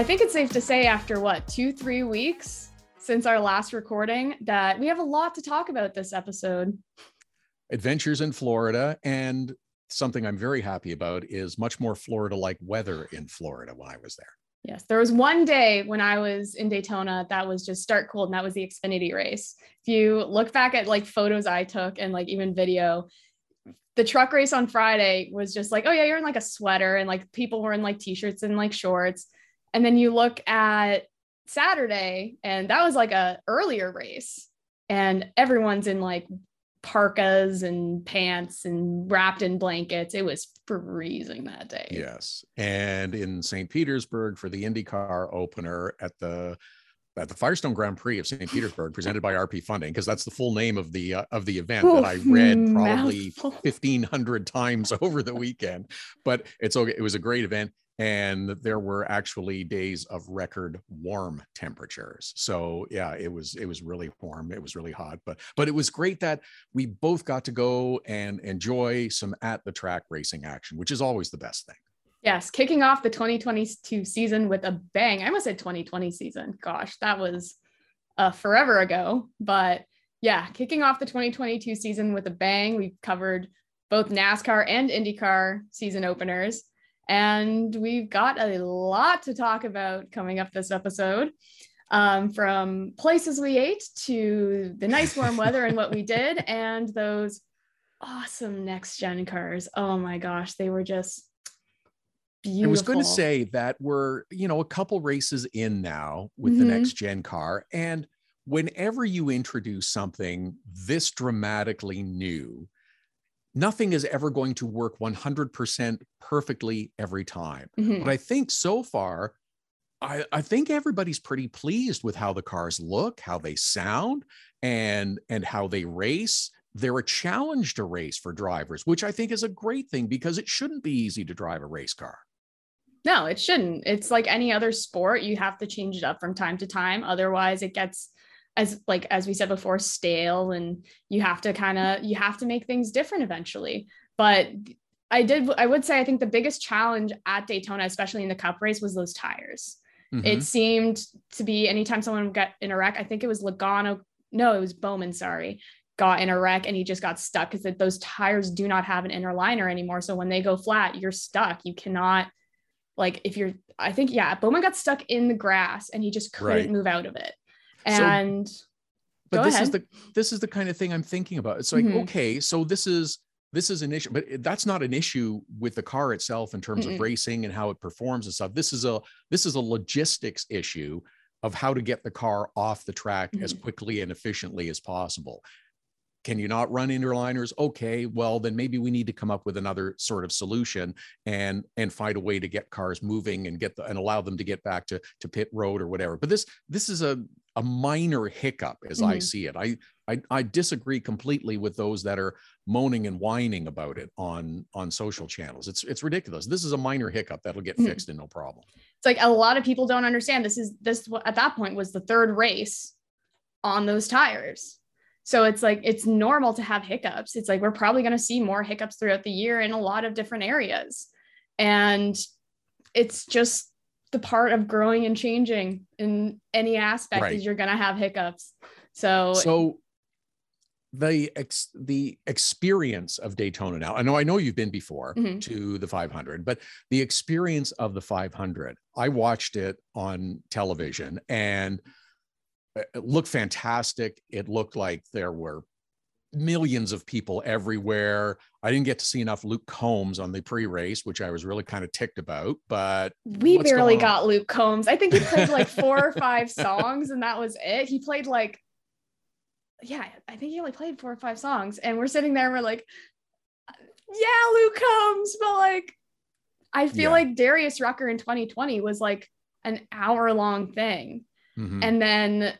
I think it's safe to say after what, two, three weeks since our last recording, that we have a lot to talk about this episode. Adventures in Florida. And something I'm very happy about is much more Florida like weather in Florida when I was there. Yes, there was one day when I was in Daytona that was just start cold, and that was the Xfinity race. If you look back at like photos I took and like even video, the truck race on Friday was just like, oh yeah, you're in like a sweater, and like people were in like t-shirts and like shorts. And then you look at Saturday, and that was like a earlier race, and everyone's in like parkas and pants and wrapped in blankets. It was freezing that day. Yes. And in St. Petersburg for the IndyCar opener at the at the Firestone Grand Prix of St. Petersburg, presented by RP Funding, because that's the full name of the uh, of the event Ooh, that I read probably fifteen hundred times over the weekend. But it's okay. It was a great event, and there were actually days of record warm temperatures so yeah it was it was really warm it was really hot but but it was great that we both got to go and enjoy some at the track racing action which is always the best thing yes kicking off the 2022 season with a bang i almost said 2020 season gosh that was uh, forever ago but yeah kicking off the 2022 season with a bang we've covered both nascar and indycar season openers and we've got a lot to talk about coming up this episode. Um, from places we ate to the nice warm weather and what we did, and those awesome next gen cars. Oh my gosh, they were just beautiful. I was going to say that we're, you know, a couple races in now with mm-hmm. the next gen car. And whenever you introduce something this dramatically new, nothing is ever going to work 100% perfectly every time. Mm-hmm. But I think so far, I, I, think everybody's pretty pleased with how the cars look, how they sound, and and how they race. They're a challenge to race for drivers, which I think is a great thing because it shouldn't be easy to drive a race car. No, it shouldn't. It's like any other sport. You have to change it up from time to time. Otherwise, it gets as like as we said before stale and you have to kind of you have to make things different eventually but i did i would say i think the biggest challenge at daytona especially in the cup race was those tires mm-hmm. it seemed to be anytime someone got in a wreck i think it was logano no it was bowman sorry got in a wreck and he just got stuck because those tires do not have an inner liner anymore so when they go flat you're stuck you cannot like if you're i think yeah bowman got stuck in the grass and he just couldn't right. move out of it and so, but this ahead. is the this is the kind of thing i'm thinking about it's like mm-hmm. okay so this is this is an issue but that's not an issue with the car itself in terms mm of racing and how it performs and stuff this is a this is a logistics issue of how to get the car off the track mm-hmm. as quickly and efficiently as possible can you not run inner liners? Okay well then maybe we need to come up with another sort of solution and and find a way to get cars moving and get the, and allow them to get back to to pit road or whatever. But this this is a a minor hiccup as mm-hmm. i see it. I, I i disagree completely with those that are moaning and whining about it on on social channels. It's it's ridiculous. This is a minor hiccup that'll get mm-hmm. fixed and no problem. It's like a lot of people don't understand. This is this at that point was the third race on those tires so it's like it's normal to have hiccups. It's like we're probably going to see more hiccups throughout the year in a lot of different areas. And it's just the part of growing and changing in any aspect right. is you're going to have hiccups. So So the ex, the experience of Daytona now. I know I know you've been before mm-hmm. to the 500, but the experience of the 500. I watched it on television and it looked fantastic. It looked like there were millions of people everywhere. I didn't get to see enough Luke Combs on the pre-race, which I was really kind of ticked about. But we barely got Luke Combs. I think he played like four or five songs, and that was it. He played like, yeah, I think he only played four or five songs, and we're sitting there and we're like, yeah, Luke Combs, but like, I feel yeah. like Darius Rucker in 2020 was like an hour long thing. Mm-hmm. And then,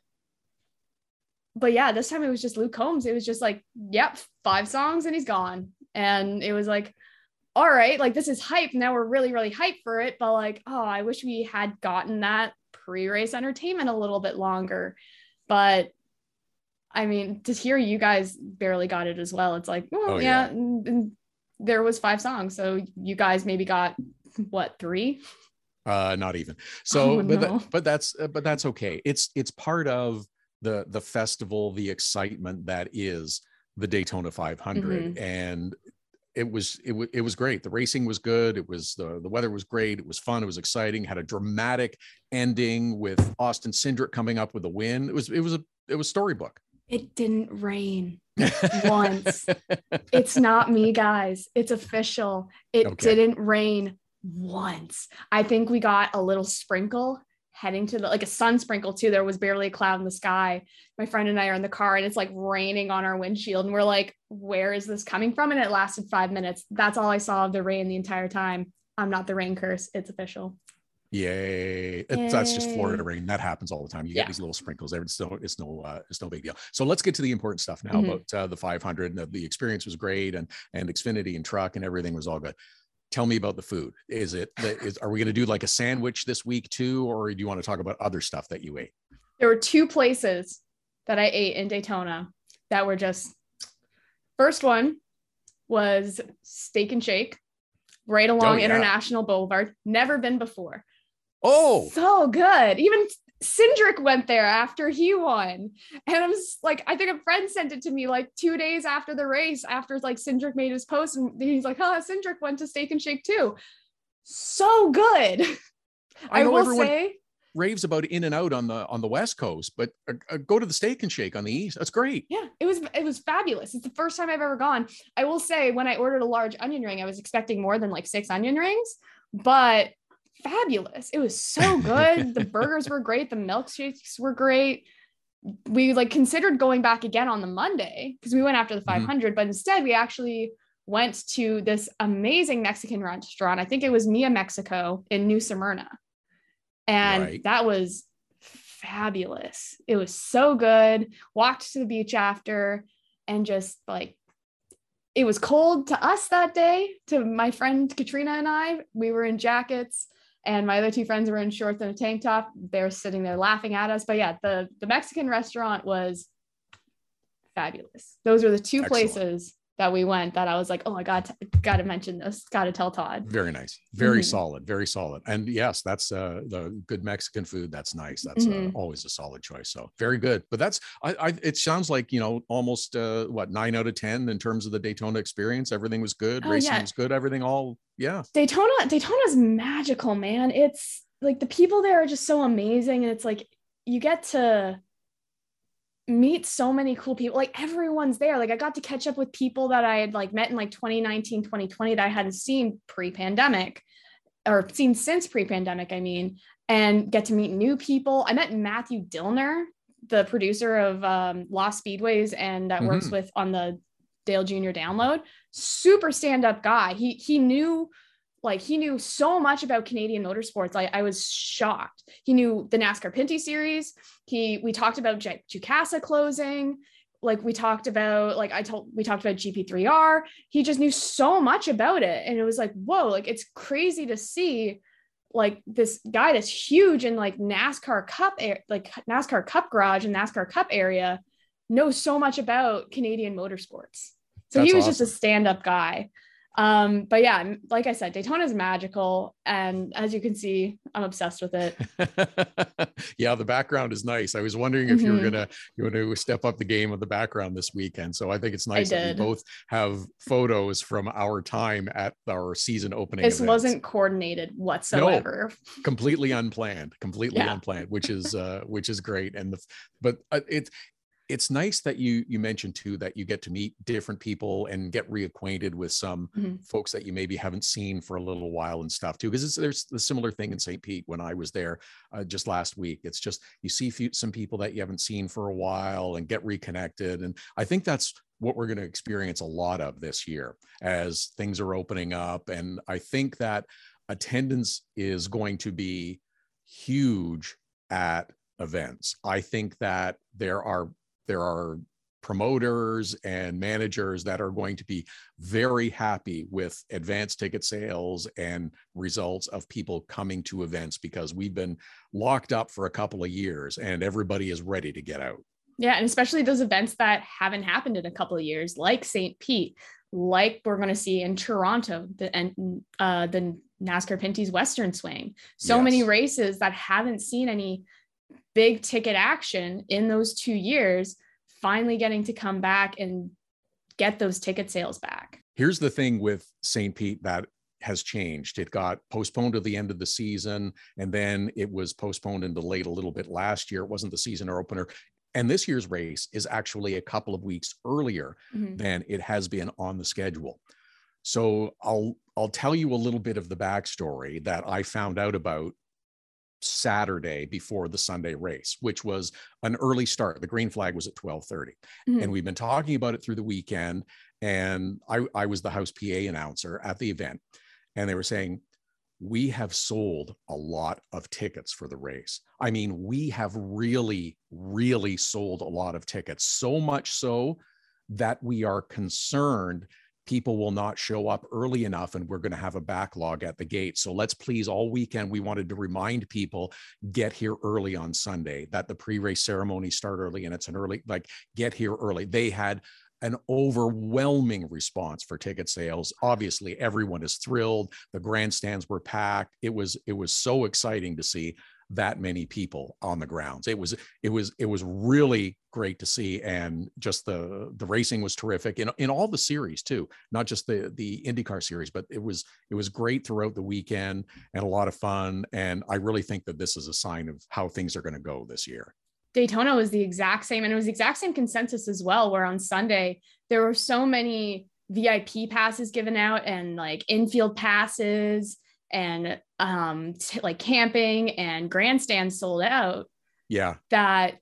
but yeah, this time it was just Luke Combs. It was just like, yep, five songs and he's gone. And it was like, all right, like this is hype. Now we're really, really hyped for it. But like, oh, I wish we had gotten that pre race entertainment a little bit longer. But I mean, to hear you guys barely got it as well, it's like, well, oh, yeah, yeah. there was five songs. So you guys maybe got what, three? Uh, not even. So, Oh, but no. that, but that's uh, but that's okay. It's it's part of the the festival, the excitement that is the Daytona 500, and it was it was it was great. The racing was good. It was the the weather was great. It was fun. It was exciting. Had a dramatic ending with Austin Cindric coming up with a win. It was it was a it was storybook. It didn't rain. Once. It's not me, guys. It's official. It Okay. didn't rain once. I think we got a little sprinkle heading to the like a sun sprinkle too. There was barely a cloud in the sky. My friend and I are in the car and it's like raining on our windshield. And we're like, where is this coming from? And it lasted five minutes. That's all I saw of the rain the entire time. I'm not the rain curse. It's official. Yay. It- That's just Florida rain. That happens all the time. You Yeah. get these little sprinkles there. It's no, it's no, uh, it's no big deal. So let's get to the important stuff now Mhm. about uh, the 500. The, the experience was great and, and Xfinity and truck and everything was all good. Tell me about the food. Is it, is, are we going to do like a sandwich this week too? Or do you want to talk about other stuff that you ate? there were two places that I ate in Daytona that were just first one was Steak and Shake right oh, along yeah. International Boulevard. Never been before. Oh, So good. Even Cindric went there after he won. And I was like, I think a friend sent it to me like two days after the race, after like Cindric made his post. And he's like, huh, Cindric went to Steak and Shake too. So good. I I, will say, raves about in and out on the, on the West coast, but uh, uh, go to the steak and shake on the East. That's great. Yeah, it was it was fabulous. It's the first time I've ever gone. I will say when I ordered a large onion ring, I was expecting more than like six onion rings, but fabulous. It was so good. the burgers were great, the milkshakes were great. We like considered going back again on the Monday because we went after the Mhm. 500, but instead we actually went to this amazing Mexican restaurant. I think it was Mia Mexico in New Smyrna. And Right. that was fabulous. It was so good. Walked to the beach after and just like it was cold to us that day, to my friend Katrina and I. We were in jackets and my other two friends were in shorts and a tank top. They're sitting there laughing at us. But yeah, the, the Mexican restaurant was fabulous. Those were the two Excellent. places that we went that I was like, oh my God, got to mention this, got to tell Todd. Very nice. Very Mhm. solid. Very solid. And yes, that's uh, the good Mexican food. That's nice. That's uh, Mhm. always a solid choice. So very good. But that's, I, I it sounds like, you know, almost uh, what, nine out of 10 in terms of the Daytona experience. Everything was good. Oh, Racing yeah. was good. Everything all, yeah. Daytona, Daytona's magical, man. It's like the people there are just so amazing. And it's like you get to meet so many cool people. Like everyone's there. Like I got to catch up with people that I had like met in like 2019, 2020 that I hadn't seen pre-pandemic or seen since pre-pandemic, I mean, and get to meet new people. I met Matthew Dillner, the producer of um, Lost Speedways and that works Mhm. with on the Dale Jr. download. Super stand-up guy. He he knew like he knew so much about Canadian motorsports. I, I was shocked. He knew the NASCAR Pinty's series. He we talked about J- Jukasa closing. Like we talked about, like I told we talked about GP3R. He just knew so much about it. And it was like, whoa, like it's crazy to see like this guy that's huge in like NASCAR Cup like NASCAR Cup garage and NASCAR Cup area knows so much about Canadian motorsports. So he That's was just a stand-up guy. Um, but yeah, like I said, Daytona is magical, and as you can see, I'm obsessed with it. yeah, the background is nice. I was wondering if you were Mhm. gonna you want to step up the game of the background this weekend. So I think it's nice that we both have photos from our time at our season opening. This events. wasn't coordinated whatsoever. No, completely unplanned completely Yeah. unplanned which is uh which is great and the but uh, it's nice that you you mentioned too that you get to meet different people and get reacquainted with some Mhm. folks that you maybe haven't seen for a little while and stuff too because there's the similar thing in st pete when i was there uh, just last week it's just you see few, some people that you haven't seen for a while and get reconnected and i think that's what we're going to experience a lot of this year as things are opening up and i think that attendance is going to be huge at events. I think that there are there are promoters and managers that are going to be very happy with advanced ticket sales and results of people coming to events because we've been locked up for a couple of years and everybody is ready to get out. Yeah, and especially those events that haven't happened in a couple of years, like St. Pete, like we're going to see in Toronto, the and uh, the NASCAR Pinty's Western Swing. So Yes. many races that haven't seen any big ticket action in those two years, finally getting to come back and get those ticket sales back. Here's the thing with St. Pete that has changed. It got postponed to the end of the season, and then it was postponed and delayed a little bit last year. It wasn't the season or opener. And this year's race is actually a couple of weeks earlier Mhm. than it has been on the schedule. So I'll I'll tell you a little bit of the backstory that I found out about Saturday before the Sunday race, which was an early start. The green flag was at 12:30 Mhm. and we've been talking about it through the weekend and I, I was the house pa announcer at the event and they were saying we have sold a lot of tickets for the race i mean we have really really sold a lot of tickets so much so that we are concerned people will not show up early enough and we're going to have a backlog at the gate. So let's please all weekend we wanted to remind people get here early on sunday that the pre-race ceremonies start early and it's an early like get here early. They had an overwhelming response for ticket sales. Obviously everyone is thrilled. The grandstands were packed. It was it was so exciting to see that many people on the grounds it was it was it was really great to see and just the the racing was terrific in, in all the series too not just the the indycar series but it was it was great throughout the weekend and a lot of fun and i really think that this is a sign of how things are going to go this year Daytona was the exact same, and it was the exact same consensus as well. Where on Sunday there were so many VIP passes given out, and like infield passes, and um t- like camping and grandstands sold out. yeah That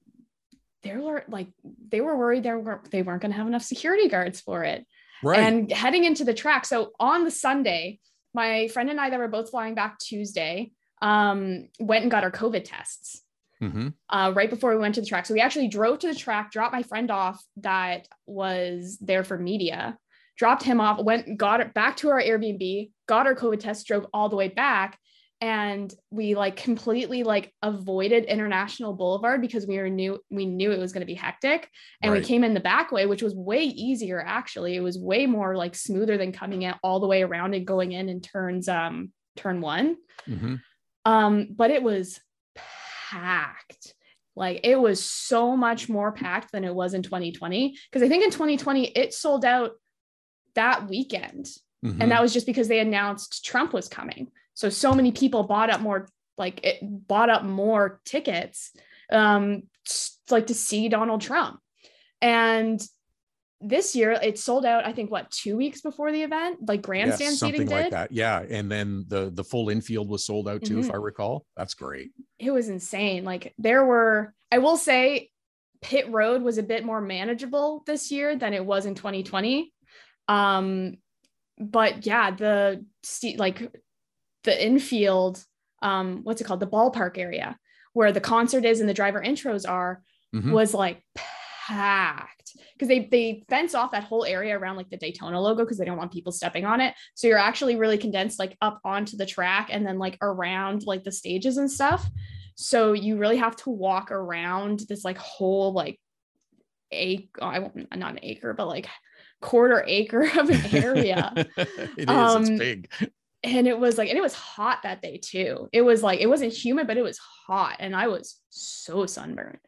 there were like they were worried there weren't they weren't going to have enough security guards for it. right And heading into the track, so on the Sunday, my friend and I that were both flying back Tuesday um, went and got our COVID tests Mhm. uh, right before we went to the track. So we actually drove to the track, dropped my friend off that was there for media, dropped him off, went, got it back to our Airbnb, got our COVID test, drove all the way back. And we like completely like avoided International Boulevard because we were knew we knew it was going to be hectic, and Right. we came in the back way, which was way easier. Actually, it was way more like smoother than coming in all the way around and going in and turns um turn one. Mhm. Um, but it was packed. Like it was so much more packed than it was in 2020. Because I think in 2020 it sold out that weekend. Mhm. And that was just because they announced Trump was coming. So so many people bought up more, like it bought up more tickets um like to see Donald Trump. And this year it sold out, I think what two weeks before the event, like grandstand seating something did. like that. Yeah, and then the the full infield was sold out too, if Mhm. I recall. That's great. it was insane. Like there were, I will say, pit road was a bit more manageable this year than it was in 2020. Um, but yeah, the like the infield, um, what's it called, the ballpark area where the concert is and the driver intros are, Mhm. was like packed because they they fence off that whole area around like the Daytona logo because they don't want people stepping on it. So you're actually really condensed like up onto the track and then like around like the stages and stuff. So you really have to walk around this like whole like acre, I won't not an acre, but like quarter acre of an area. it is. Um, it's big. and it was like, and it was hot that day too. It was like, it wasn't humid, but it was hot. And I was so sunburned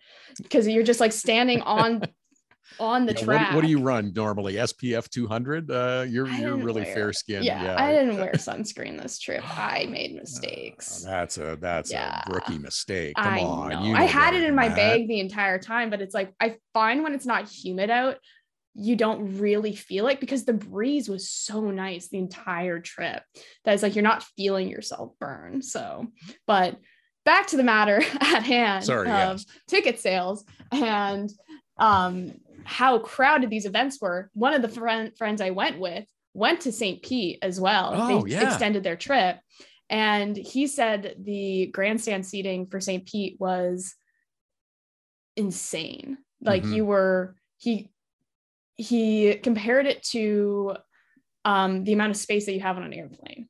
because you're just like standing on on the Yeah, track. What, what do you run normally? SPF 200? Uh, you're you're really wear- fair skinned. Yeah, I didn't wear sunscreen this trip. I made Uh, mistakes. that's a that's Yeah. a rookie mistake. Come I on. know. you I had it in my that. bag the entire time, but it's like I find when it's not humid out, you don't really feel it because the breeze was so nice the entire trip. That it's like you're not feeling yourself burn. So, but back to the matter at hand Sorry, of ticket sales and um how crowded these events were. One of the friend, friends I went with went to St. Pete as well. Oh, they yeah. extended their trip. And he said the grandstand seating for St. Pete was insane. Like Mhm. you were he he compared it to um the amount of space that you have on an airplane.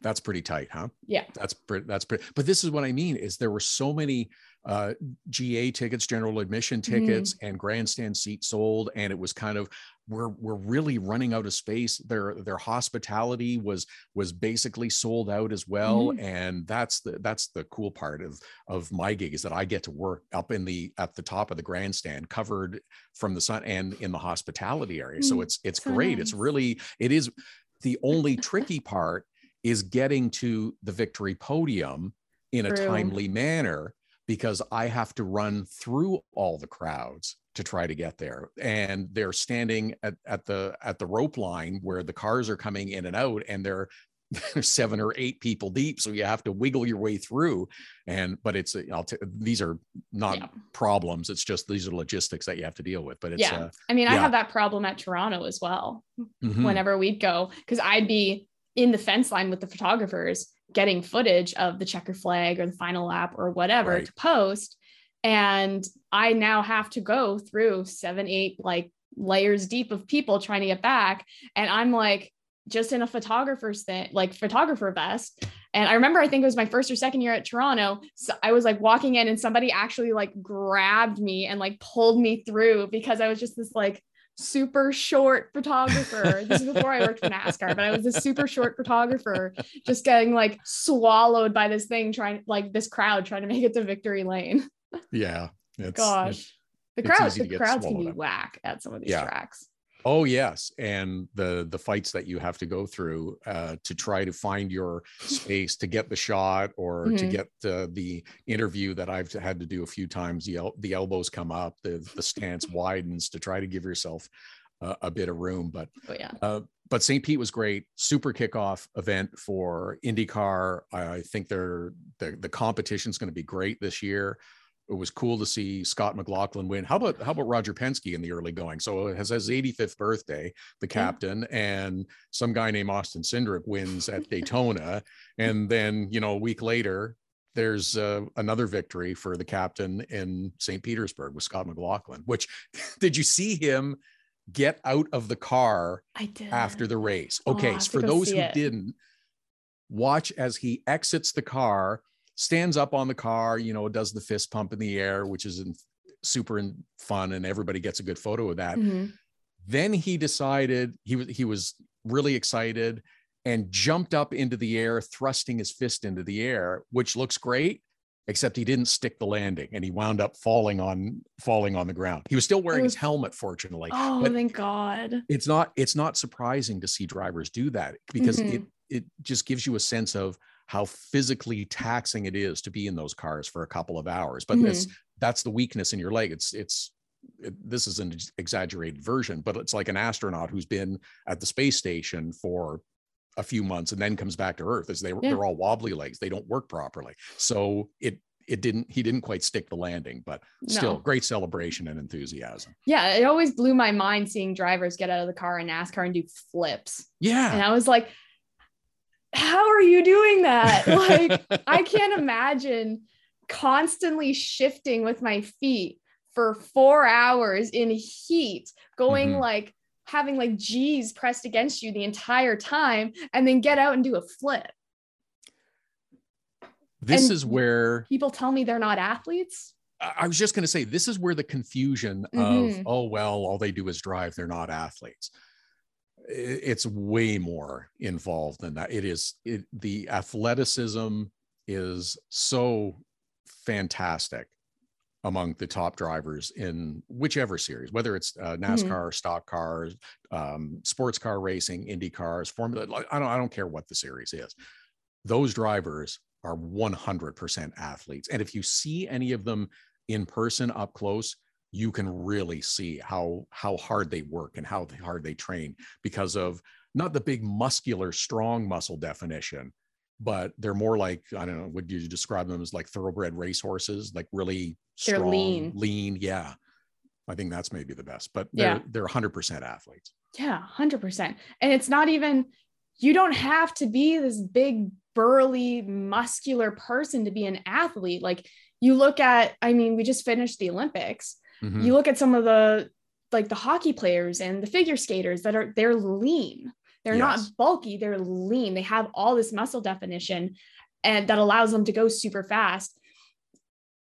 That's pretty tight, huh? Yeah. That's pretty that's pretty but this is what I mean is there were so many uh, GA tickets, general admission Mm-hmm. tickets, and grandstand seats sold, and it was kind of we're we're really running out of space. Their their hospitality was was basically sold out as well, Mhm. and that's the that's the cool part of of my gig is that I get to work up in the at the top of the grandstand, covered from the sun, and in the hospitality area. So Mm, it's it's so great. It's really it is the only tricky part is getting to the victory podium in a timely manner because I have to run through all the crowds to try to get there and they're standing at, at the at the rope line where the cars are coming in and out and they're there's seven or eight people deep so you have to wiggle your way through and but it's I'll t- these are not Yeah. problems it's just these are logistics that you have to deal with but it's yeah. uh, I mean, I have that problem at Toronto as well. mhm. whenever we'd go because I'd be in the fence line with the photographers getting footage of the checker flag or the final lap or whatever Right. to post. And I now have to go through seven, eight like layers deep of people trying to get back. And I'm like just in a photographer's thing, like photographer vest. And I remember I think it was my first or second year at Toronto. So I was like walking in and somebody actually like grabbed me and like pulled me through because I was just this like super short photographer. this is before I worked for NASCAR, but I was this super short photographer just getting like swallowed by this thing trying like this crowd trying to make it to victory lane. Yeah it's, Gosh. The it's crowd, easy to the crowds can be up. whack at some of these Yeah. tracks. Oh yes, and the the fights that you have to go through uh, to try to find your space to get the shot or to Mhm. get uh, the interview that I've had to do a few times. The el- the elbows come up, the the stance widens to try to give yourself uh, a bit of room. But Oh yeah. uh, but St. Pete was great. Super kickoff event for IndyCar. I think they're the the competition's going to be great this year. It was cool to see Scott McLaughlin win. How about how about Roger Penske in the early going? So it has his 85th birthday, the captain, and some guy named Austin Cindric wins at Daytona, and then you know a week later. There's uh, another victory for the captain in St. Petersburg with Scott McLaughlin. Which did you see him get out of the car I did. after the race. Oh, Okay, have so for those who it. didn't, watch as he exits the car, stands up on the car, you know, does the fist pump in the air, which is in, super in, fun, and everybody gets a good photo of that. Mhm. Then he decided he was he was really excited and jumped up into the air, thrusting his fist into the air, which looks great. Except he didn't stick the landing, and he wound up falling on falling on the ground. He was still wearing his helmet, fortunately Oh, thank God. it's not it's not surprising to see drivers do that because Mhm. it it just gives you a sense of how physically taxing it is to be in those cars for a couple of hours but that's Mm-hmm. that's the weakness in your leg it's it's it, this is an exaggerated version but it's like an astronaut who's been at the space station for a few months and then comes back to earth as they Yeah. they're all wobbly legs they don't work properly so it it didn't he didn't quite stick the landing but still No. great celebration and enthusiasm Yeah, it always blew my mind seeing drivers get out of the car in NASCAR and do flips. yeah And I was like, how are you doing that? Like, I can't imagine constantly shifting with my feet for four hours in heat, going Mhm. like having like G's pressed against you the entire time, and then get out and do a flip. this and- is where People tell me they're not athletes. I was just going to say this is where the confusion Mhm. of oh well all they do is drive they're not athletes it's way more involved than that. It is it, the athleticism is so fantastic among the top drivers in whichever series whether it's uh, NASCAR stock cars um, sports car racing Indy cars formula I don't I don't care what the series is. Those drivers are 100% athletes. And if you see any of them in person up close you can really see how how hard they work and how hard they train because of not the big muscular strong muscle definition but they're more like i don't know would you describe them as like thoroughbred racehorses like really They're strong lean. lean yeah i think that's maybe the best but Yeah. they're they're 100% athletes Yeah, 100%. And it's not even, you don't have to be this big, burly, muscular person to be an athlete. Like you look at, I mean, we just finished the Olympics. Mhm. You look at some of the, like the hockey players and the figure skaters that are, they're lean. They're Yes. not bulky, they're lean. They have all this muscle definition and that allows them to go super fast.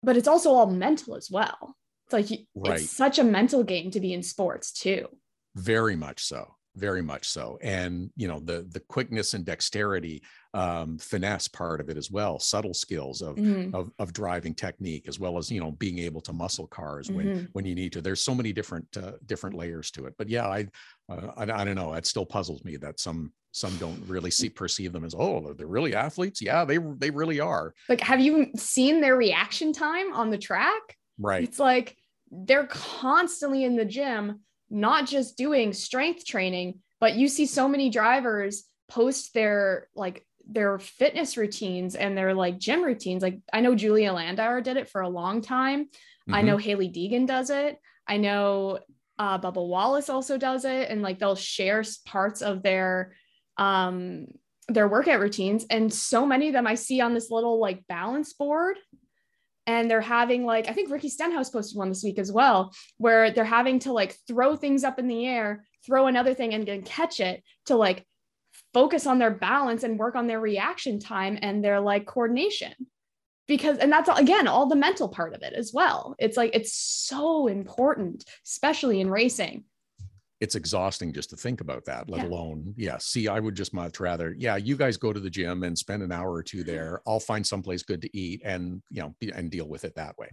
but it's also all mental as well. It's like Right. it's such a mental game to be in sports too. very much so very much so. And you know the the quickness and dexterity um finesse part of it as well subtle skills of Mhm, of, of driving technique as well as you know being able to muscle cars when mhm. when you need to. There's so many different uh, different layers to it. But yeah i uh, I, I don't know. It still puzzles me that some some don't really see perceive them as oh they're really athletes? Yeah they they really are. Like, have you seen their reaction time on the track? right. It's like they're constantly in the gym, not just doing strength training, but you see so many drivers post their like their fitness routines and their like gym routines. Like I know Julia Landauer did it for a long time. I Mhm. know Hailie Deegan does it. I know uh, Bubba Wallace also does it, and like they'll share parts of their um their workout routines. And so many of them I see on this little like balance board, and they're having like I think Ricky Stenhouse posted one this week as well, where they're having to like throw things up in the air, throw another thing, and then catch it to like focus on their balance and work on their reaction time and their like coordination. Because and that's again all the mental part of it as well. It's like it's so important especially in racing it's exhausting just to think about that let Yeah. alone yeah see i would just much rather yeah you guys go to the gym and spend an hour or Mm-hmm. two there i'll find someplace good to eat and you know be, and deal with it that way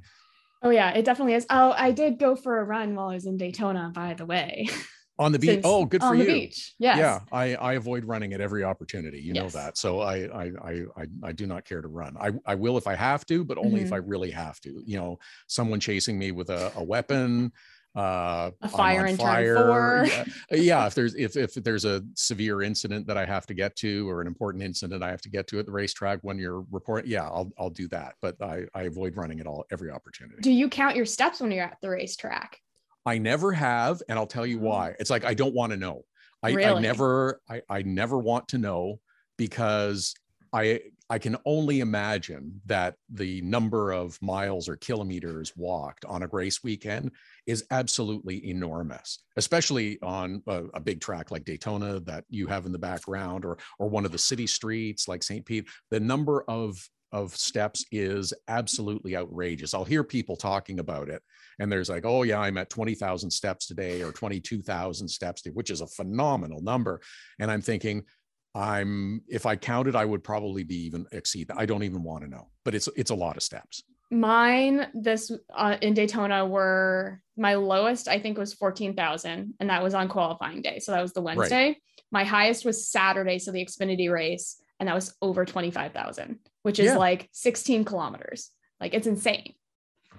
oh yeah it definitely is oh i did go for a run while i was in daytona by the way on the beach Since- oh good for on you the beach yes yeah i i avoid running at every opportunity you know that so I, I i i i do not care to run i i will if i have to but only Mm-hmm. if i really have to you know someone chasing me with a, a weapon uh A fire in turn four. yeah, Uh, yeah if there's if if there's a severe incident that i have to get to or an important incident i have to get to at the racetrack when you're reporting yeah i'll i'll do that but i i avoid running at all every opportunity do you count your steps when you're at the racetrack I never have, and I'll tell you Oh. why. It's like I don't want to know. I, I never, I, I never want to know because I I can only imagine that the number of miles or kilometers walked on a race weekend is absolutely enormous, especially on a, a big track like Daytona that you have in the background, or or one of the city streets like St. Pete. The number of of steps is absolutely outrageous. I'll hear people talking about it and there's like, oh yeah, I'm at 20,000 steps today or 22,000 steps, today, which is a phenomenal number. And I'm thinking, I'm if I counted, I would probably be even exceed. that. I don't even want to know, but it's it's a lot of steps. mine this uh, in daytona were my lowest i think was 14000 and that was on qualifying day so that was the wednesday my highest was saturday so the xfinity race and that was over 25000 which is Yeah. like 16 kilometers like it's insane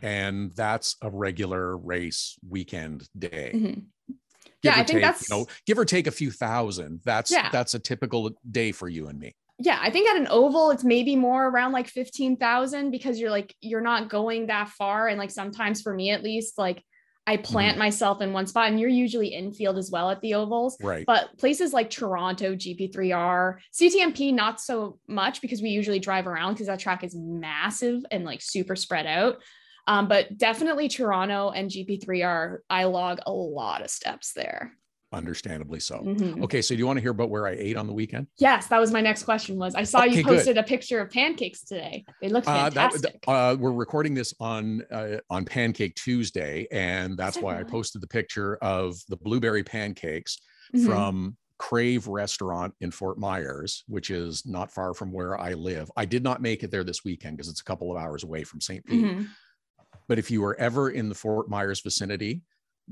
And that's a regular race weekend day. Mhm. Give Yeah, or I think take, that's- you know, give or take a few thousand. That's Yeah. that's a typical day for you and me. yeah i think at an oval it's maybe more around like 15000 because you're like you're not going that far and like sometimes for me at least like i plant mm-hmm. myself in one spot and you're usually infield as well at the ovals Right. but places like Toronto, GP3R, CTMP, not so much because we usually drive around because that track is massive and like super spread out. Um, but definitely Toronto and GP3R, I log a lot of steps there. Understandably so. Mhm. Okay, so do you want to hear about where I ate on the weekend? Yes, that was my next question. Was I saw Okay, you good. posted a picture of pancakes today? They looked Uh, that, fantastic. uh, we're recording this on uh, on Pancake Tuesday, and that's why I posted the picture of the blueberry pancakes Mhm. from Crave Restaurant in Fort Myers, which is not far from where I live. I did not make it there this weekend because it's a couple of hours away from St. Pete. But if you are ever in the Fort Myers vicinity,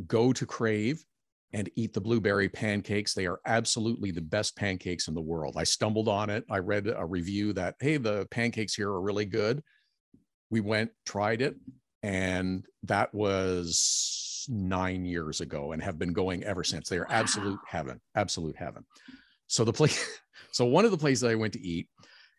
go to Crave and eat the blueberry pancakes. They are absolutely the best pancakes in the world. I stumbled on it. I read a review that, hey, the pancakes here are really good. We went, tried it, and that was nine years ago and have been going ever since. They are absolute heaven, absolute heaven. So the place, so one of the places I went to eat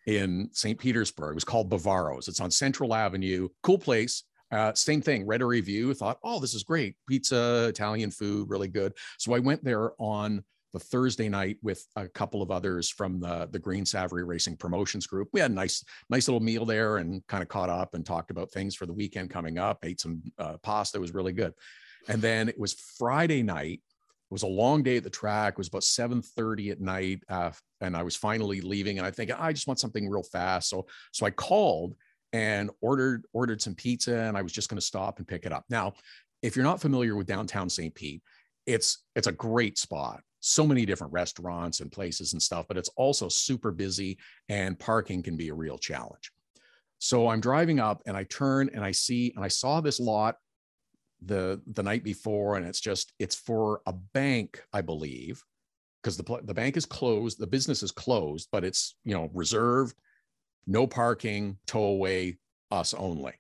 in St. Petersburg was called Bavaro's. It's on Central Avenue. Cool place. Uh, same thing. Read a review. Thought, oh, this is great. Pizza, Italian food, really good. So I went there on the Thursday night with a couple of others from the the Green Savory Racing Promotions Group. We had a nice nice little meal there and kind of caught up and talked about things for the weekend coming up. Ate some uh, pasta. It was really good. And then it was Friday night. It was a long day at the track. It was about 7:30 at night, uh, and I was finally leaving. And I think I just want something real fast. So so I called and ordered ordered some pizza and I was just going to stop and pick it up. Now, if you're not familiar with downtown St. Pete, it's it's a great spot. So many different restaurants and places and stuff, but it's also super busy and parking can be a real challenge. So I'm driving up and I turn and I see and I saw this lot the the night before and it's just it's for a bank, I believe, because the the bank is closed, the business is closed, but it's, you know, reserved, no parking, tow away, us only.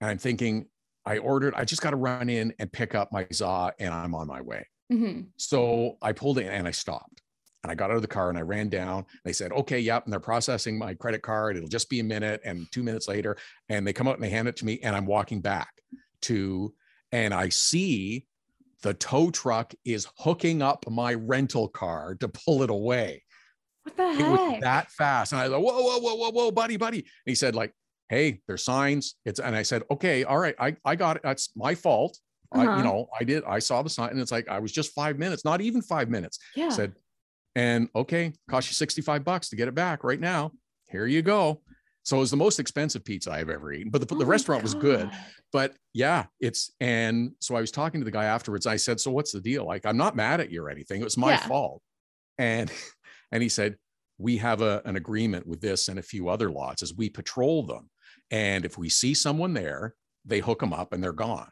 And I'm thinking I ordered, I just got to run in and pick up my za and I'm on my way. Mm-hmm. So I pulled in and I stopped and I got out of the car and I ran down. They said, okay, yep. And they're processing my credit card. It'll just be a minute. And two minutes later, and they come out and they hand it to me. And I'm walking back to, and I see the tow truck is hooking up my rental car to pull it away. What the heck? It was that fast. And I was like, whoa, whoa, whoa, whoa, whoa, buddy, buddy. And he said, like, hey, there's signs. It's and I said, okay, all right, I, I got it. That's my fault. Uh-huh. I, you know, I did, I saw the sign, and it's like I was just five minutes, not even five minutes. Yeah. said, and okay, cost you 65 bucks to get it back right now. Here you go. So it was the most expensive pizza I've ever eaten, but the, oh the restaurant was good. But yeah, it's and so I was talking to the guy afterwards. I said, "So what's the deal? Like, I'm not mad at you or anything. It was my yeah. fault." And and he said, "We have a, an agreement with this and a few other lots as we patrol them. And if we see someone there, they hook them up and they're gone.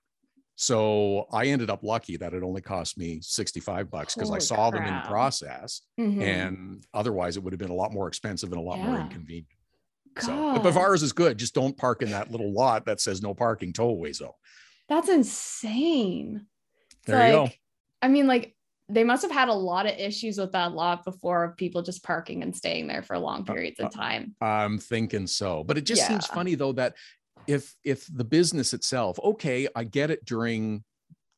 So I ended up lucky that it only cost me 65 bucks because I saw crap. them in the process. Mm-hmm. And otherwise it would have been a lot more expensive and a lot yeah. more inconvenient. God. So but Bavaro's is good. Just don't park in that little lot that says no parking tollway zone. That's insane. There like, you go. I mean, like they must have had a lot of issues with that lot before of people just parking and staying there for long uh, periods uh, of time. I'm thinking so. But it just yeah. seems funny though that if if the business itself, okay, I get it during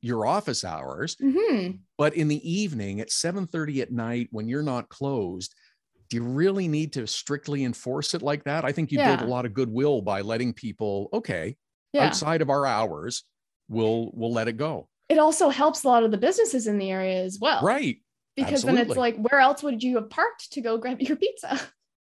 your office hours, mm-hmm. but in the evening at 7:30 at night when you're not closed, do you really need to strictly enforce it like that? I think you yeah. build a lot of goodwill by letting people, okay, yeah. outside of our hours, we'll we'll let it go it also helps a lot of the businesses in the area as well. Right. Because Absolutely. then it's like, where else would you have parked to go grab your pizza?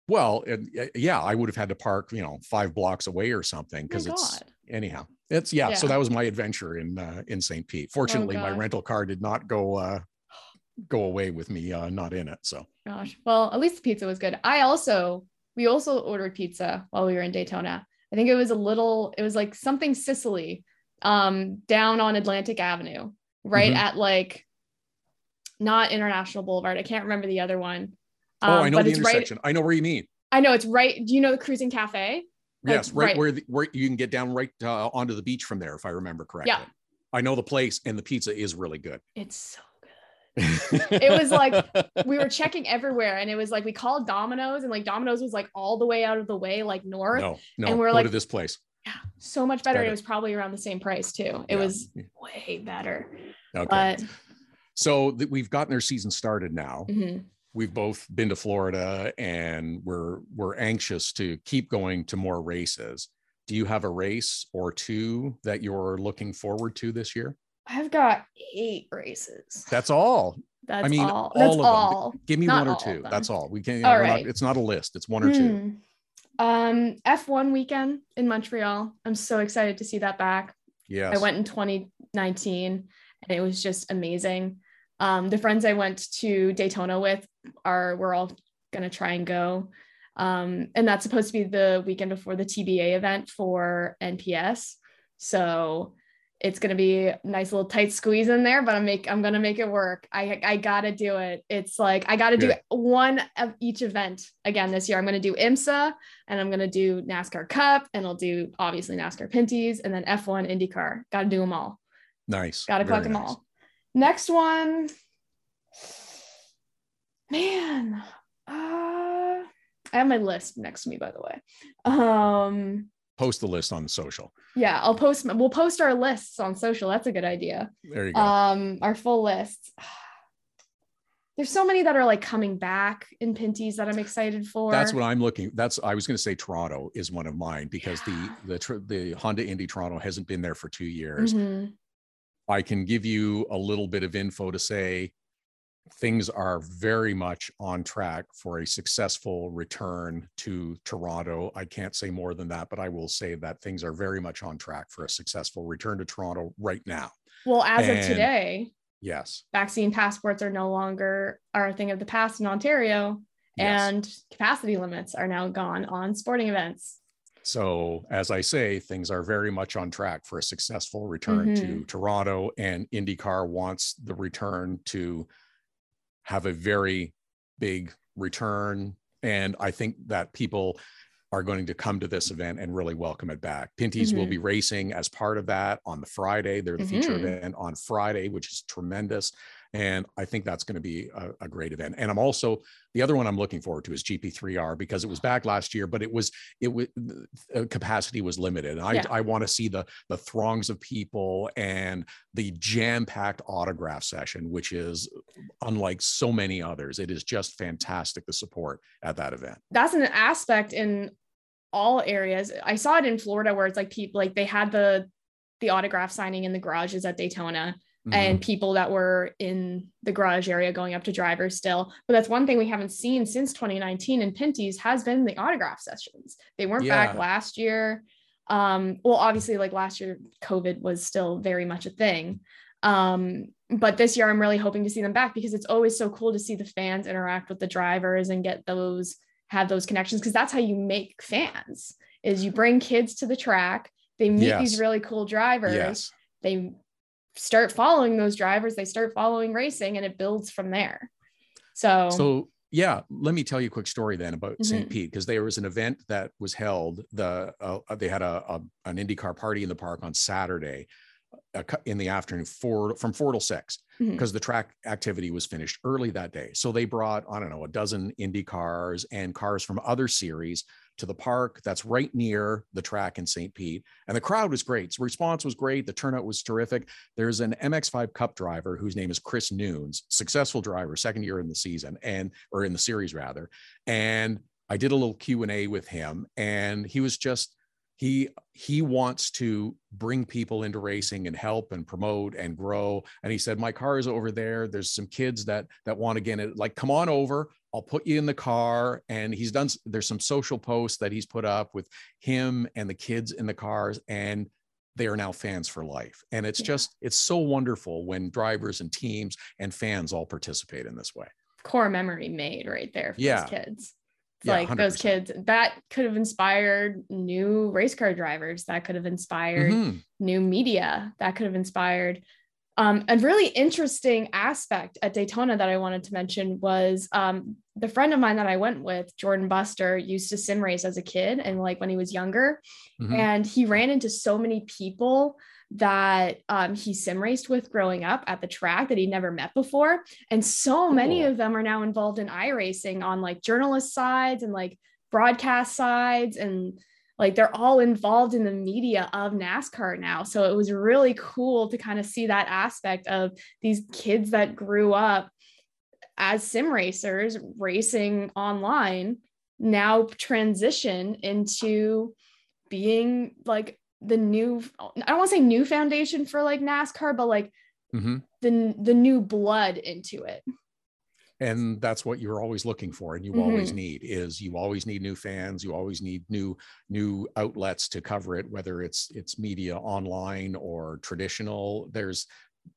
Well, and, yeah, I would have had to park, you know, five blocks away or something because oh it's God. anyhow. It's yeah, yeah, So that was my adventure in uh, in St. Pete. Fortunately, oh my rental car did not go uh, go away with me uh, not in it. So gosh, well, at least the pizza was good. I also we also ordered pizza while we were in Daytona. I think it was a little. It was like something Sicily um, down on Atlantic Avenue, right mm-hmm. at like not International Boulevard. I can't remember the other one. Um, oh, I um, know the intersection. Right, I know where you mean. I know it's right. Do you know the Cruising Cafe? Yes, right, right, where the, where you can get down right uh, onto the beach from there, if I remember correctly. Yeah, I know the place, and the pizza is really good. It's so good. it was like we were checking everywhere, and it was like we called Domino's, and like Domino's was like all the way out of the way, like north. No, no, and we're go like to this place yeah, so much better. It was probably around the same price too. It yeah. was way better. Okay. But so th- we've gotten their season started now. Mm-hmm. We've both been to Florida and we're we're anxious to keep going to more races. Do you have a race or two that you're looking forward to this year? I've got eight races. That's all. That's I mean, all. all That's of all. them. Give me not one or two. That's all. We can. You know, all right. Not, it's not a list. It's one or two. Um, F1 weekend in Montreal. I'm so excited to see that back. Yeah. I went in 2019 and it was just amazing. Um, the friends I went to Daytona with are we're all gonna try and go. Um, and that's supposed to be the weekend before the TBA event for NPS. So it's gonna be a nice little tight squeeze in there, but I'm make I'm gonna make it work. I I gotta do it. It's like I gotta do one of each event again this year. I'm gonna do IMSA and I'm gonna do NASCAR Cup and I'll do obviously NASCAR Pinty's and then F1 IndyCar. Gotta do them all. Nice. Gotta collect them all. Next one, man. Uh, I have my list next to me, by the way. Um, post the list on social. Yeah, I'll post. We'll post our lists on social. That's a good idea. There you go. Um, our full list. There's so many that are like coming back in Pinty's that I'm excited for. That's what I'm looking. That's I was going to say Toronto is one of mine because yeah. the the the Honda Indy Toronto hasn't been there for two years. Mm-hmm. I can give you a little bit of info to say things are very much on track for a successful return to Toronto. I can't say more than that, but I will say that things are very much on track for a successful return to Toronto right now. Well, as and, of today, yes, vaccine passports are no longer are a thing of the past in Ontario, yes. and capacity limits are now gone on sporting events. So, as I say, things are very much on track for a successful return mm-hmm. to Toronto, and IndyCar wants the return to have a very big return. And I think that people are going to come to this event and really welcome it back. Pinty's mm-hmm. will be racing as part of that on the Friday. They're the mm-hmm. feature event on Friday, which is tremendous. And I think that's going to be a, a, great event. And I'm also the other one I'm looking forward to is GP3R because it was back last year, but it was it was uh, capacity was limited. And I, yeah. I want to see the the throngs of people and the jam packed autograph session, which is unlike so many others. It is just fantastic the support at that event. That's an aspect in all areas. I saw it in Florida where it's like people like they had the the autograph signing in the garages at Daytona mm-hmm. and people that were in the garage area going up to drivers still. But that's one thing we haven't seen since 2019 in Pinty's has been the autograph sessions. They weren't yeah. back last year. Um, well, obviously, like last year, COVID was still very much a thing. Um, but this year, I'm really hoping to see them back because it's always so cool to see the fans interact with the drivers and get those have those connections because that's how you make fans is you bring kids to the track they meet yes. these really cool drivers yes. they start following those drivers, they start following racing and it builds from there. So, so yeah, let me tell you a quick story then about mm-hmm. St. Pete because there was an event that was held. The uh, they had a, a, an IndyCar party in the park on Saturday in the afternoon, four from four till six, because mm-hmm. the track activity was finished early that day. So they brought I don't know a dozen Indy cars and cars from other series to the park that's right near the track in St. Pete. And the crowd was great. So response was great. The turnout was terrific. There's an MX5 Cup driver whose name is Chris Nunes, successful driver, second year in the season and or in the series rather. And I did a little Q&A with him and he was just he he wants to bring people into racing and help and promote and grow and he said my car is over there there's some kids that that want to get it like come on over I'll put you in the car. And he's done, there's some social posts that he's put up with him and the kids in the cars. And they are now fans for life. And it's yeah. just, it's so wonderful when drivers and teams and fans all participate in this way. Core memory made right there for yeah. kids. Yeah, like 100%. those kids that could have inspired new race car drivers, that could have inspired mm-hmm. new media, that could have inspired um, a really interesting aspect at Daytona that I wanted to mention was um, the friend of mine that I went with, Jordan Buster, used to sim race as a kid and like when he was younger. Mm-hmm. And he ran into so many people that um, he sim raced with growing up at the track that he never met before. And so cool. many of them are now involved in iRacing on like journalist sides and like broadcast sides and like they're all involved in the media of NASCAR now. So it was really cool to kind of see that aspect of these kids that grew up as sim racers racing online now transition into being like the new I don't want to say new foundation for like NASCAR but like mm-hmm. the the new blood into it and that's what you're always looking for and you mm-hmm. always need is you always need new fans you always need new new outlets to cover it whether it's it's media online or traditional there's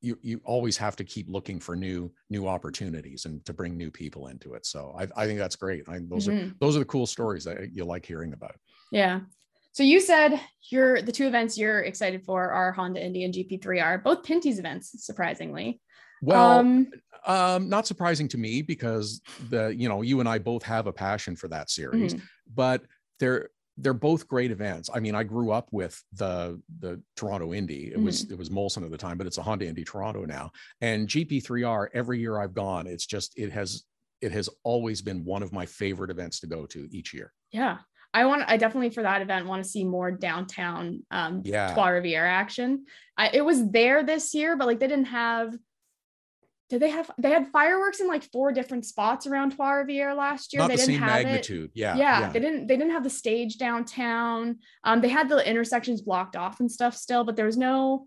you you always have to keep looking for new new opportunities and to bring new people into it so i, I think that's great I, those mm-hmm. are those are the cool stories that you like hearing about yeah so you said you're the two events you're excited for are honda indy and gp3r both pinty's events surprisingly well, um, um, not surprising to me because the you know you and I both have a passion for that series, mm-hmm. but they're they're both great events. I mean, I grew up with the the Toronto Indy. It mm-hmm. was it was Molson at the time, but it's a Honda Indy Toronto now. And GP3R every year I've gone, it's just it has it has always been one of my favorite events to go to each year. Yeah. I want I definitely for that event want to see more downtown um yeah. Trois Rivières action. I, it was there this year, but like they didn't have did they have they had fireworks in like four different spots around Trois Rivières last year? Not they the didn't same have magnitude. It. Yeah, yeah. Yeah. They didn't they didn't have the stage downtown. Um, they had the intersections blocked off and stuff still, but there was no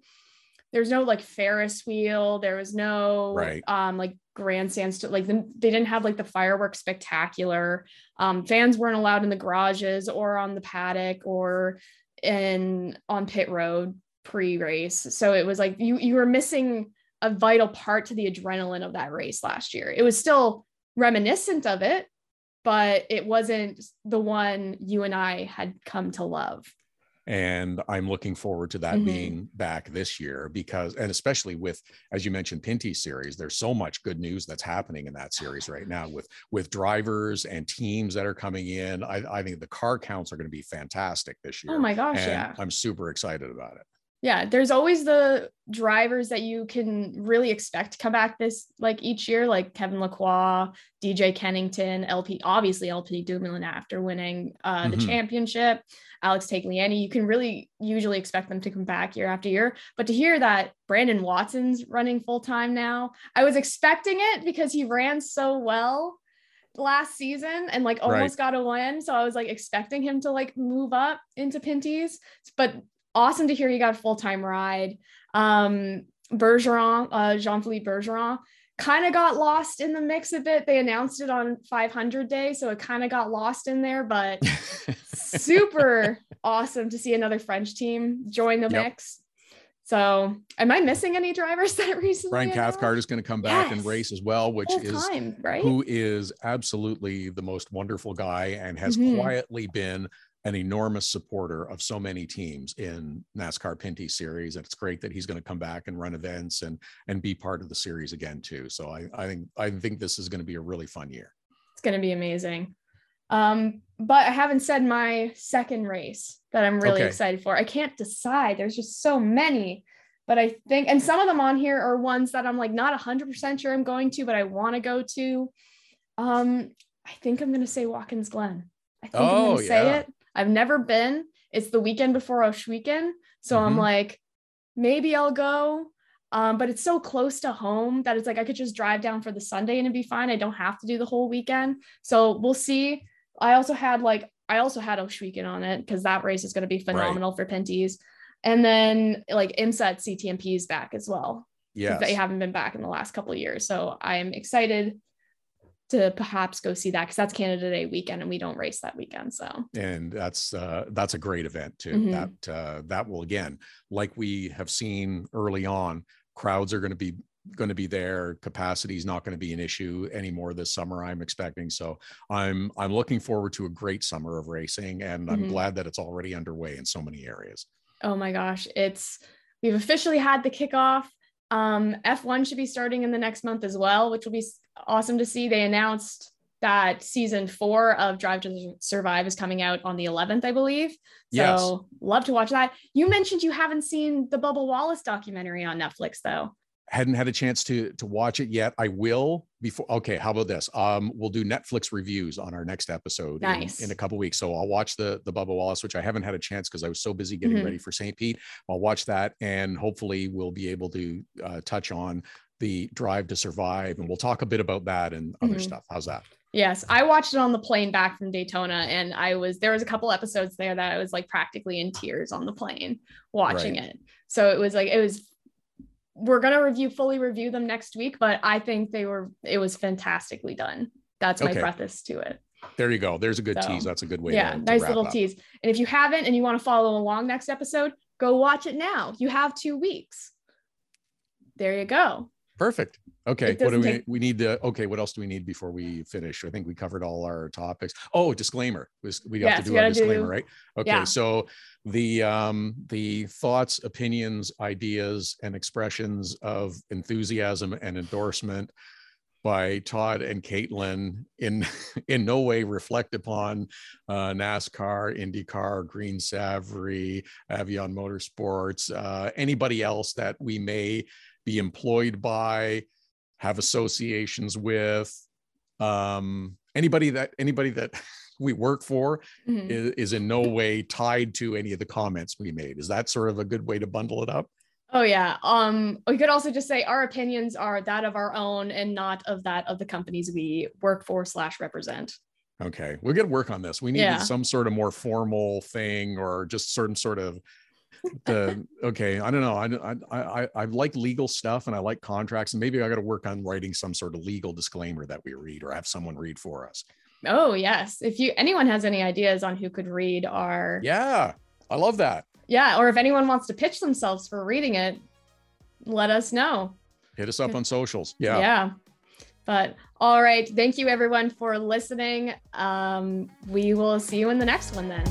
there's no like Ferris wheel. There was no Right. um like grandstands to like the, they didn't have like the fireworks spectacular. Um, fans weren't allowed in the garages or on the paddock or in on pit road pre-race. So it was like you you were missing a vital part to the adrenaline of that race last year. It was still reminiscent of it, but it wasn't the one you and I had come to love. And i'm looking forward to that Mhm. being back this year because and especially with as you mentioned pinty series there's so much good news that's happening in that series right now with with drivers and teams that are coming in i, I think the car counts are going to be fantastic this year Oh my gosh, and yeah. i'm super excited about it Yeah, there's always the drivers that you can really expect to come back this like each year, like Kevin Lacroix, DJ Kennington, LP, obviously LP Dumoulin after winning uh, the Mhm. championship, Alex Tagliani. You can really usually expect them to come back year after year. But to hear that Brandon Watson's running full time now, I was expecting it because he ran so well last season and like almost got a win. So I was like expecting him to like move up into Pinty's, but awesome to hear he got a full-time ride. Um Bergeron, uh Jean-Philippe Bergeron kind of got lost in the mix a bit. They announced it on 500 day, so it kind of got lost in there, but super awesome to see another French team join the Yep. mix. So, am I missing any drivers that recently? brian cathcart is going to come back and race as well which Full is time, right? who is absolutely the most wonderful guy and has Mhm. quietly been an enormous supporter of so many teams in NASCAR Pinty series. And it's great that he's going to come back and run events and and be part of the series again too. So I, I think I think this is going to be a really fun year. It's going to be amazing. Um, but I haven't said my second race that I'm really Okay. excited for. I can't decide. There's just so many. But I think, and some of them on here are ones that I'm like not 100% sure I'm going to, but I want to go to. Um, I think I'm going to say Watkins Glen. I think I'm Oh, going to say yeah. it. I've never been. It's the weekend before Oshweekend. So I'm Mhm. like, maybe I'll go. Um, but it's so close to home that it's like I could just drive down for the Sunday and it'd be fine. I don't have to do the whole weekend. So we'll see. I also had like I also had Oshweekend on it because that race is going to be phenomenal for Pinty's. And then like IMSA at CTMP is back as well. Yeah. They haven't been back in the last couple of years. So I'm excited to perhaps go see that because that's Canada Day weekend and we don't race that weekend. So and that's uh, that's a great event too. Mhm. That uh, that will again, like we have seen early on, crowds are going to be going to be there. Capacity is not going to be an issue anymore this summer. I'm expecting. So I'm I'm looking forward to a great summer of racing, and I'm Mhm. glad that it's already underway in so many areas. oh my gosh, it's we've officially had the kickoff. Um, F1 should be starting in the next month as well, which will be awesome to see. They announced that season four of Drive to Survive is coming out on the 11th, I believe. So Yes. love to watch that. You mentioned you haven't seen the Bubba Wallace documentary on Netflix, though. hadn't had a chance to to watch it yet i will before okay how about this um we'll do netflix reviews on our next episode in- Nice. in, a couple weeks so i'll watch the the bubba wallace which i haven't had a chance because i was so busy getting Mhm. ready for st pete i'll watch that and hopefully we'll be able to uh, touch on the drive to survive and we'll talk a bit about that and other Mhm. stuff how's that Yes, I watched it on the plane back from Daytona, and I was there was a couple episodes there that I was like practically in tears on the plane watching it. So it was like it was. We're gonna review fully review them next week, but I think they were it was fantastically done. That's my Okay. preface to it. there you go there's a good So, tease that's a good way yeah, to, to nice little up. tease. And if you haven't and you want to follow along next episode, go watch it now. You have two weeks. There you go. Perfect. Okay. What do we take- we need to okay, what else do we need before we finish? I think we covered all our topics. Oh, disclaimer. We we have Yes, to do our gotta do- disclaimer, right? Okay. yeah. So the um the thoughts, opinions, ideas, and expressions of enthusiasm and endorsement by Todd and Caitlin in in no way reflect upon uh, NASCAR, IndyCar, Green Savoree, Avion Motorsports, uh, anybody else that we may be employed by, have associations with, um, anybody that anybody that we work for Mhm. is, is in no way tied to any of the comments we made. Is that sort of a good way to bundle it up? Oh yeah. Um, we could also just say our opinions are that of our own and not of that of the companies we work for slash represent. Okay, we're gonna work on this. We need Yeah. some sort of more formal thing or just certain sort of the okay i don't know I, I i i like legal stuff and i like contracts and maybe i got to work on writing some sort of legal disclaimer that we read or have someone read for us. Oh yes if you anyone has any ideas on who could read our yeah i love that. Yeah or if anyone wants to pitch themselves for reading it let us know. Hit us up on socials yeah. Yeah but all right thank you everyone for listening. Um we will see you in the next one then